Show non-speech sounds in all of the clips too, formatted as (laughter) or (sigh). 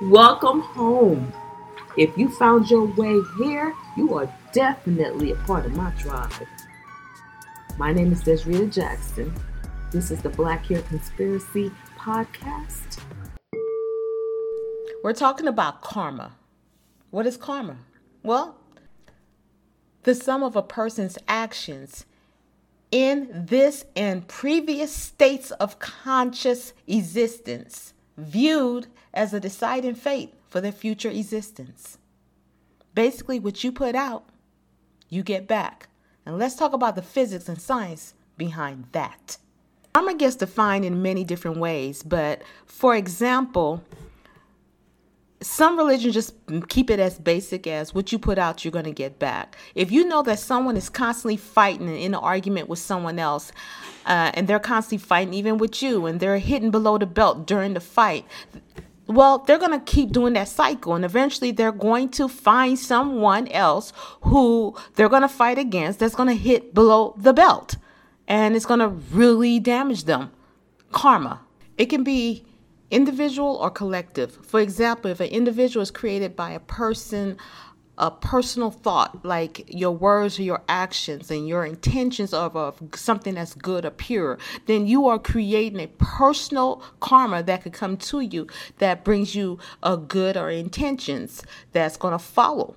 Welcome home. If you found your way here, you are definitely a part of my tribe. My name is Desrita Jackson. This is the Black Hair Conspiracy Podcast. We're talking about karma. What is karma? Well, the sum of a person's actions in this and previous states of conscious existence viewed as a deciding fate for their future existence. Basically, what you put out, you get back. And let's talk about the physics and science behind that. Karma gets defined in many different ways, but for example, some religions just keep it as basic as what you put out, you're going to get back. If you know that someone is constantly fighting and in an argument with someone else, uh, and they're constantly fighting even with you, and they're hitting below the belt during the fight, well, they're going to keep doing that cycle, and eventually they're going to find someone else who they're going to fight against that's going to hit below the belt, and it's going to really damage them. Karma. It can be individual or collective. For example, if an individual is created by a person, a personal thought, like your words or your actions and your intentions of, of something that's good or pure, then you are creating a personal karma that could come to you that brings you a good or intentions that's going to follow.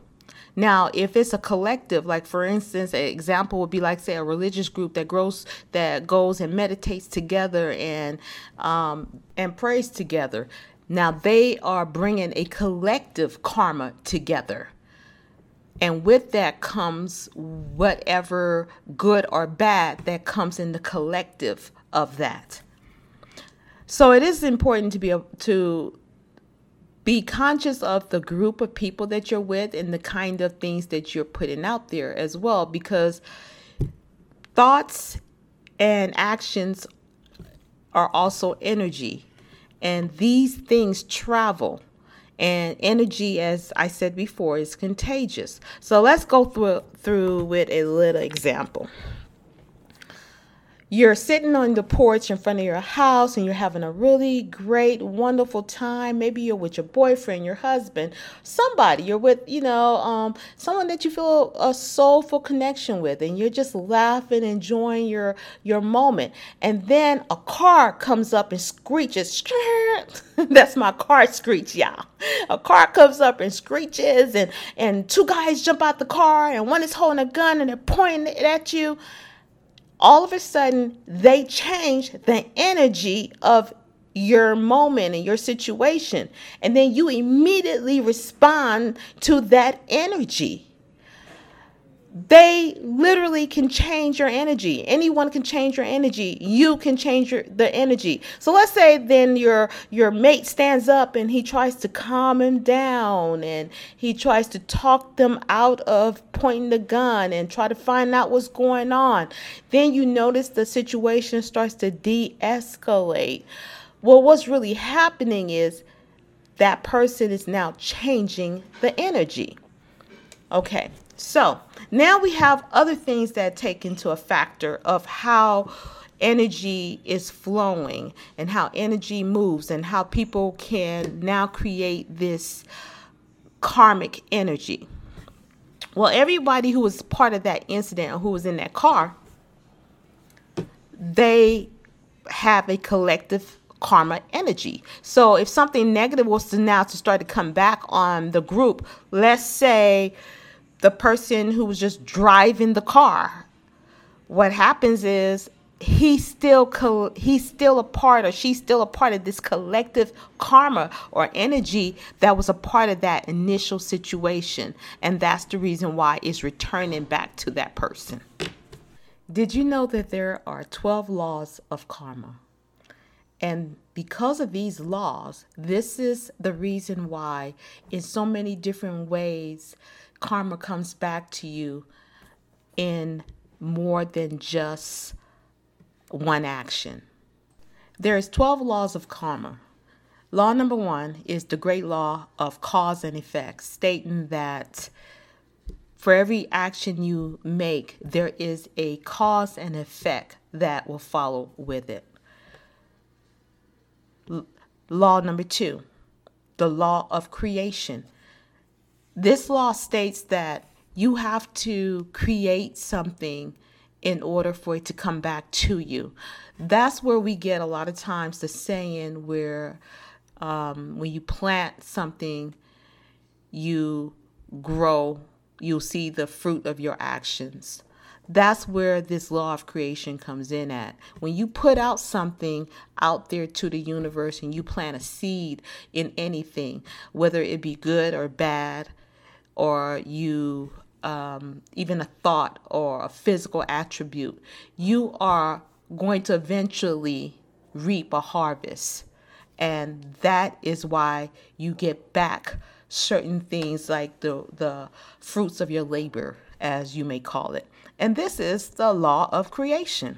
Now, if it's a collective, like for instance, an example would be like say a religious group that grows that goes and meditates together and um, and prays together. Now they are bringing a collective karma together. And with that comes whatever good or bad that comes in the collective of that. So it is important to be able to be conscious of the group of people that you're with and the kind of things that you're putting out there as well because thoughts and actions are also energy and these things travel and energy as i said before is contagious. So let's go through through with a little example you're sitting on the porch in front of your house and you're having a really great, wonderful time. Maybe you're with your boyfriend, your husband, somebody you're with, you know, um, someone that you feel a soulful connection with, and you're just laughing, enjoying your your moment. And then a car comes up and screeches. (laughs) That's my car screech, y'all. A car comes up and screeches, and and two guys jump out the car, and one is holding a gun and they're pointing it at you all of a sudden they change the energy of your moment and your situation. And then you immediately respond to that energy they literally can change your energy. Anyone can change your energy. You can change your the energy. So let's say then your your mate stands up and he tries to calm him down and he tries to talk them out of pointing the gun and try to find out what's going on. Then you notice the situation starts to de-escalate. Well what's really happening is that person is now changing the energy. Okay so now we have other things that take into a factor of how energy is flowing and how energy moves and how people can now create this karmic energy. Well, everybody who was part of that incident who was in that car, they have a collective karma energy. So if something negative was to now to start to come back on the group, let's say the person who was just driving the car. What happens is he's still co- he's still a part or she's still a part of this collective karma or energy that was a part of that initial situation. And that's the reason why it's returning back to that person. Did you know that there are 12 laws of karma? And because of these laws this is the reason why in so many different ways karma comes back to you in more than just one action. There's 12 laws of karma. Law number 1 is the great law of cause and effect, stating that for every action you make, there is a cause and effect that will follow with it. L- law number 2 the law of creation. This law states that you have to create something in order for it to come back to you. That's where we get a lot of times the saying where um, when you plant something, you grow, you'll see the fruit of your actions. That's where this law of creation comes in at. When you put out something out there to the universe and you plant a seed in anything, whether it be good or bad, or you um, even a thought or a physical attribute, you are going to eventually reap a harvest. And that is why you get back certain things like the, the fruits of your labor, as you may call it. And this is the law of creation.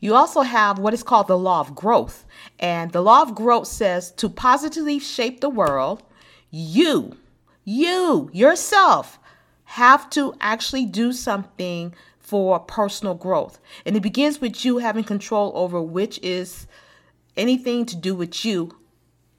You also have what is called the law of growth. And the law of growth says to positively shape the world, you, you yourself have to actually do something for personal growth. And it begins with you having control over which is anything to do with you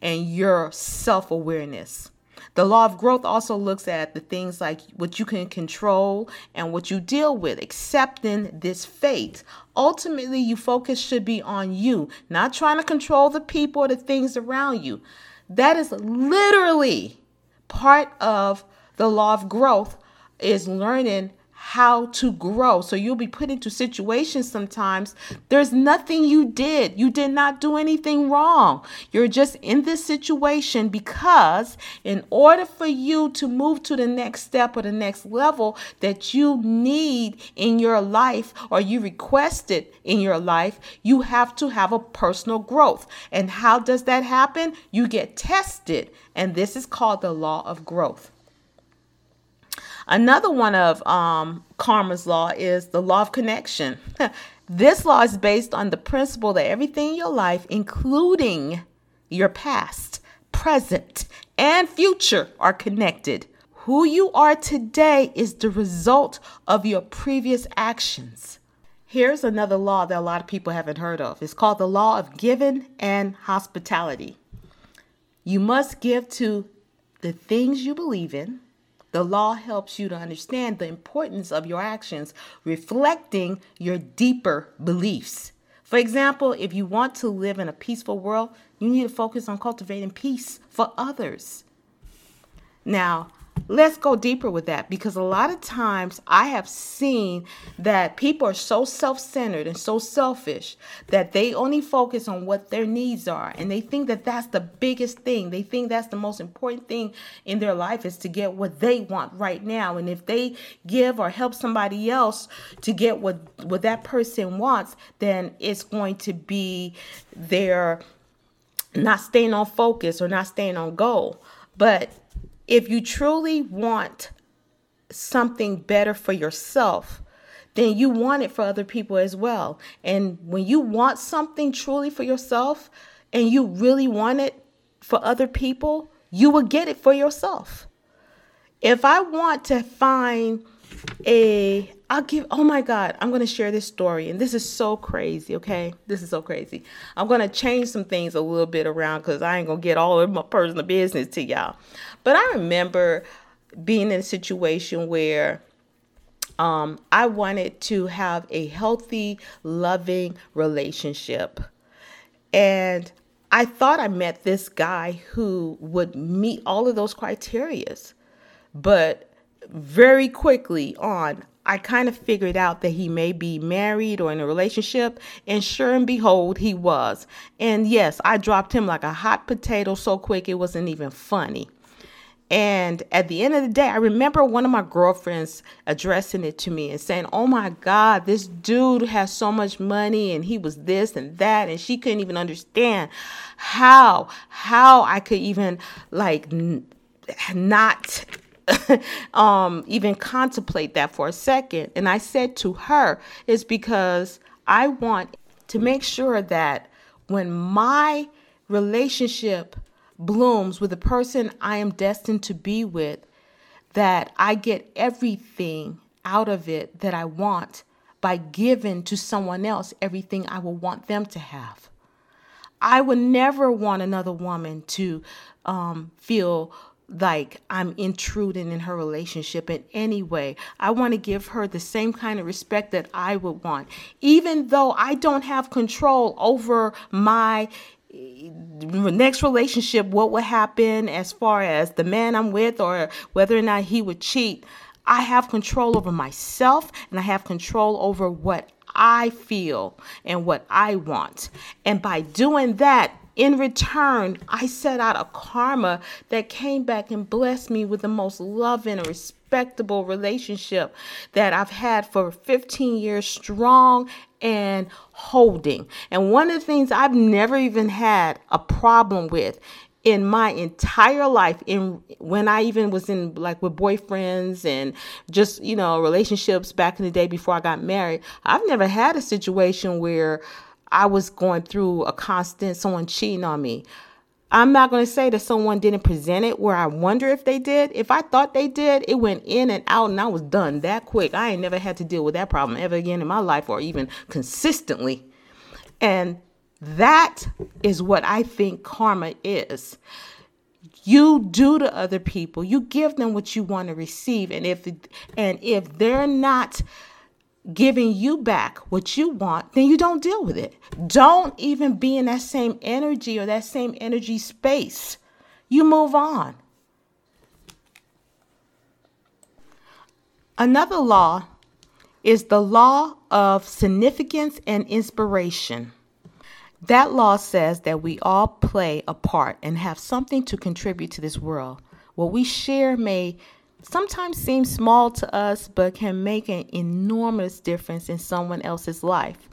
and your self awareness. The law of growth also looks at the things like what you can control and what you deal with, accepting this fate. Ultimately, you focus should be on you, not trying to control the people or the things around you. That is literally part of the law of growth is learning how to grow. So you'll be put into situations sometimes. There's nothing you did. You did not do anything wrong. You're just in this situation because, in order for you to move to the next step or the next level that you need in your life or you requested in your life, you have to have a personal growth. And how does that happen? You get tested. And this is called the law of growth. Another one of um, karma's law is the law of connection. (laughs) this law is based on the principle that everything in your life, including your past, present, and future, are connected. Who you are today is the result of your previous actions. Here's another law that a lot of people haven't heard of. It's called the law of giving and hospitality. You must give to the things you believe in, the law helps you to understand the importance of your actions, reflecting your deeper beliefs. For example, if you want to live in a peaceful world, you need to focus on cultivating peace for others. Now, let's go deeper with that because a lot of times I have seen that people are so self centered and so selfish that they only focus on what their needs are. And they think that that's the biggest thing. They think that's the most important thing in their life is to get what they want right now. And if they give or help somebody else to get what, what that person wants, then it's going to be their not staying on focus or not staying on goal. But if you truly want something better for yourself, then you want it for other people as well. And when you want something truly for yourself and you really want it for other people, you will get it for yourself. If I want to find a I'll give oh my god, I'm going to share this story and this is so crazy, okay? This is so crazy. I'm going to change some things a little bit around cuz I ain't going to get all of my personal business to y'all. But I remember being in a situation where um, I wanted to have a healthy, loving relationship. And I thought I met this guy who would meet all of those criterias. But very quickly on, I kind of figured out that he may be married or in a relationship, and sure and behold, he was. And yes, I dropped him like a hot potato so quick it wasn't even funny. And at the end of the day, I remember one of my girlfriends addressing it to me and saying, Oh my God, this dude has so much money and he was this and that. And she couldn't even understand how, how I could even like n- not (laughs) um, even contemplate that for a second. And I said to her, It's because I want to make sure that when my relationship blooms with the person I am destined to be with, that I get everything out of it that I want by giving to someone else everything I will want them to have. I would never want another woman to um, feel like I'm intruding in her relationship in any way. I want to give her the same kind of respect that I would want, even though I don't have control over my eh, next relationship, what would happen as far as the man I'm with or whether or not he would cheat. I have control over myself and I have control over what I feel and what I want. And by doing that, in return, I set out a karma that came back and blessed me with the most loving and respectable relationship that I've had for 15 years strong and holding. And one of the things I've never even had a problem with in my entire life in when I even was in like with boyfriends and just you know relationships back in the day before I got married I've never had a situation where I was going through a constant someone cheating on me I'm not going to say that someone didn't present it where I wonder if they did. If I thought they did, it went in and out and I was done that quick. I ain't never had to deal with that problem ever again in my life or even consistently. And that is what I think karma is. You do to other people. You give them what you want to receive and if and if they're not giving you back what you want, then you don't deal with it. Don't even be in that same energy or that same energy space. You move on. Another law is the law of significance and inspiration. That law says that we all play a part and have something to contribute to this world. What we share may sometimes seem small to us, but can make an enormous difference in someone else's life.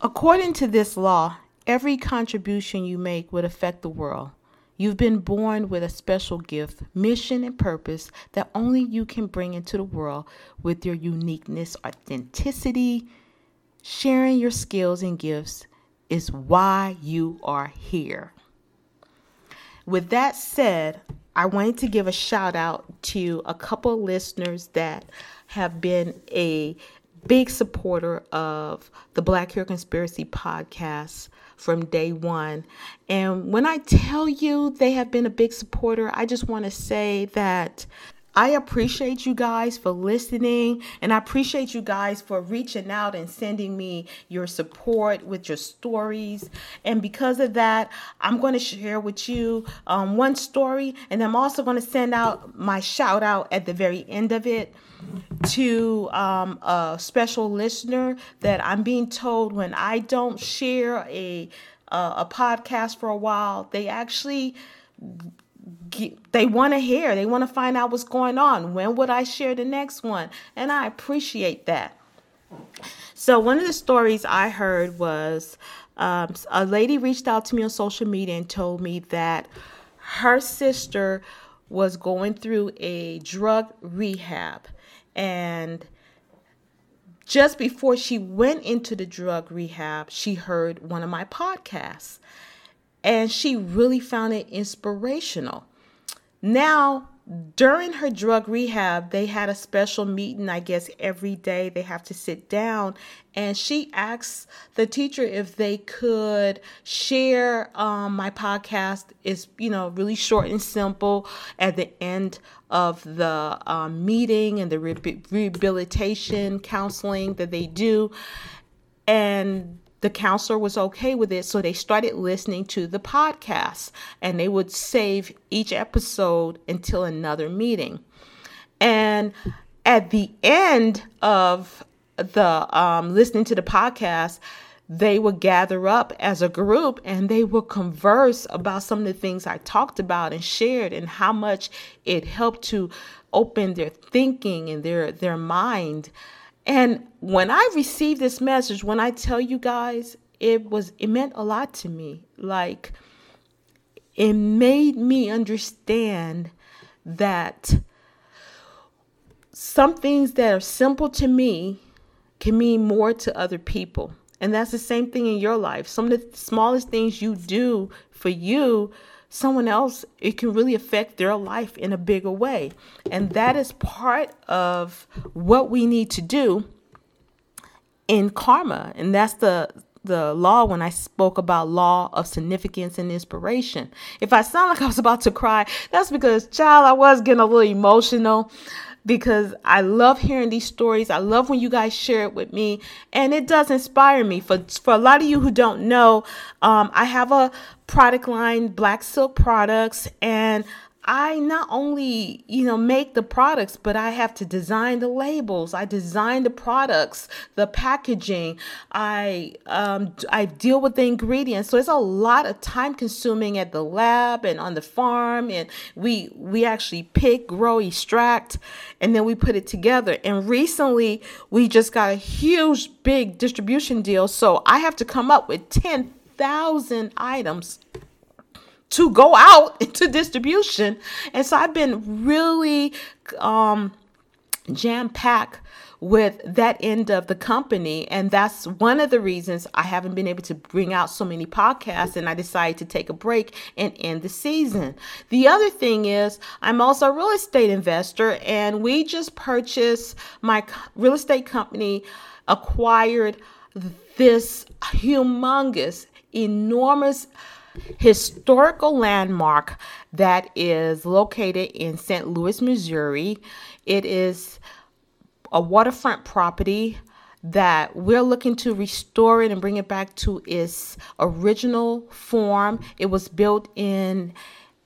According to this law, every contribution you make would affect the world. You've been born with a special gift, mission, and purpose that only you can bring into the world with your uniqueness, authenticity, sharing your skills and gifts is why you are here. With that said, I wanted to give a shout out to a couple listeners that have been a big supporter of the Black Hair Conspiracy podcast from day one. And when I tell you they have been a big supporter, I just want to say that I appreciate you guys for listening and I appreciate you guys for reaching out and sending me your support with your stories. And because of that, I'm going to share with you um, one story and I'm also going to send out my shout out at the very end of it to um, a special listener that I'm being told when I don't share a uh, a podcast for a while, they actually they want to hear they want to find out what's going on. When would i share the next one? And i appreciate that. So one of the stories i heard was um, a lady reached out to me on social media and told me that her sister was going through a drug rehab. And just before she went into the drug rehab she heard one of my podcasts and she really found it inspirational. Now, during her drug rehab, they had a special meeting, I guess, every day. They have to sit down. And she asked the teacher if they could share um, my podcast. It's, you know, really short and simple at the end of the um, meeting and the re- rehabilitation counseling that they do. And the counselor was okay with it. So they started listening to the podcast and they would save each episode until another meeting. And at the end of the um, listening to the podcast, they would gather up as a group and they would converse about some of the things I talked about and shared and how much it helped to open their thinking and their their mind and when I received this message, when I tell you guys, it was it meant a lot to me. Like it made me understand that some things that are simple to me can mean more to other people. And that's the same thing in your life. Some of the smallest things you do for you someone else, it can really affect their life in a bigger way. And that is part of what we need to do in karma. And that's the the law when I spoke about law of significance and inspiration. If I sound like I was about to cry, that's because, child, I was getting a little emotional because I love hearing these stories. I love when you guys share it with me, and it does inspire me. For for a lot of you who don't know, um, I have a product line, Black Silk Products, and I not only, you know, make the products, but I have to design the labels. I design the products, the packaging. I um, I deal with the ingredients. So it's a lot of time consuming at the lab and on the farm. And we we actually pick, grow, extract, and then we put it together. And recently we just got a huge big distribution deal. So I have to come up with ten thousand items to go out (laughs) into distribution. And so I've been really um, jam packed with that end of the company. And that's one of the reasons I haven't been able to bring out so many podcasts and I decided to take a break and end the season. The other thing is, I'm also a real estate investor and we just purchased my real estate company acquired this humongous, enormous historical landmark that is located in St. Louis, Missouri. It is a waterfront property that we're looking to restore it and bring it back to its original form. It was built in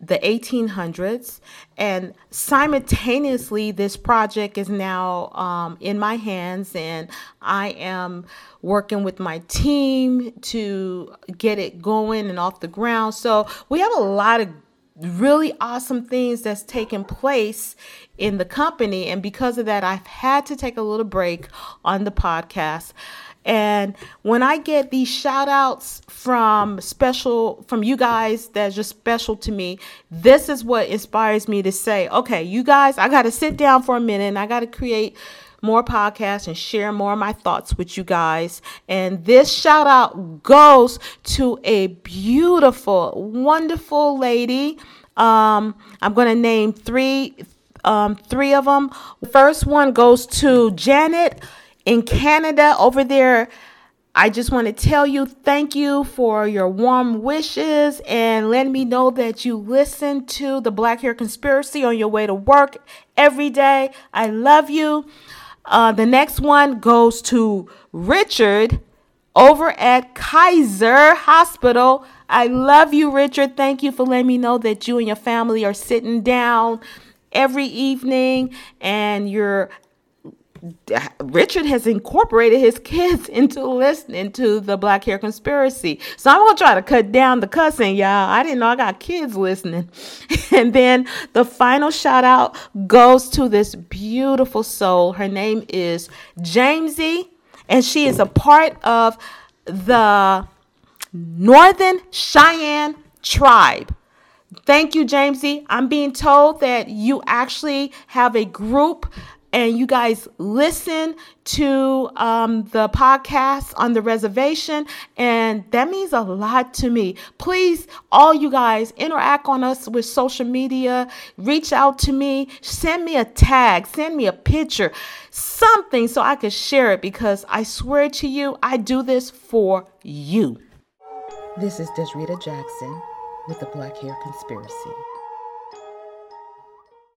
the 1800s and simultaneously this project is now um, in my hands and i am working with my team to get it going and off the ground. So we have a lot of really awesome things that's taken place in the company and because of that i've had to take a little break on the podcast and when I get these shout outs from special, from you guys that's just special to me, this is what inspires me to say, okay, you guys, I got to sit down for a minute and I got to create more podcasts and share more of my thoughts with you guys. And this shout out goes to a beautiful, wonderful lady. Um, I'm going to name three, um, three of them. First one goes to Janet in Canada over there. I just want to tell you thank you for your warm wishes and letting me know that you listen to the Black Hair Conspiracy on your way to work every day. I love you. Uh, the next one goes to Richard over at Kaiser Hospital. I love you, Richard. Thank you for letting me know that you and your family are sitting down every evening and you're Richard has incorporated his kids (laughs) into listening to the Black Hair Conspiracy. So I'm gonna try to cut down the cussing, y'all. I didn't know I got kids listening. (laughs) and then the final shout out goes to this beautiful soul. Her name is Jamesy, and she is a part of the Northern Cheyenne tribe. Thank you, Jamesy. I'm being told that you actually have a group and you guys listen to um, the podcast on the reservation, and that means a lot to me. Please, all you guys, interact on us with social media, reach out to me, send me a tag, send me a picture, something so I can share it because I swear to you, I do this for you. This is Desrita Jackson with the Black Hair Conspiracy.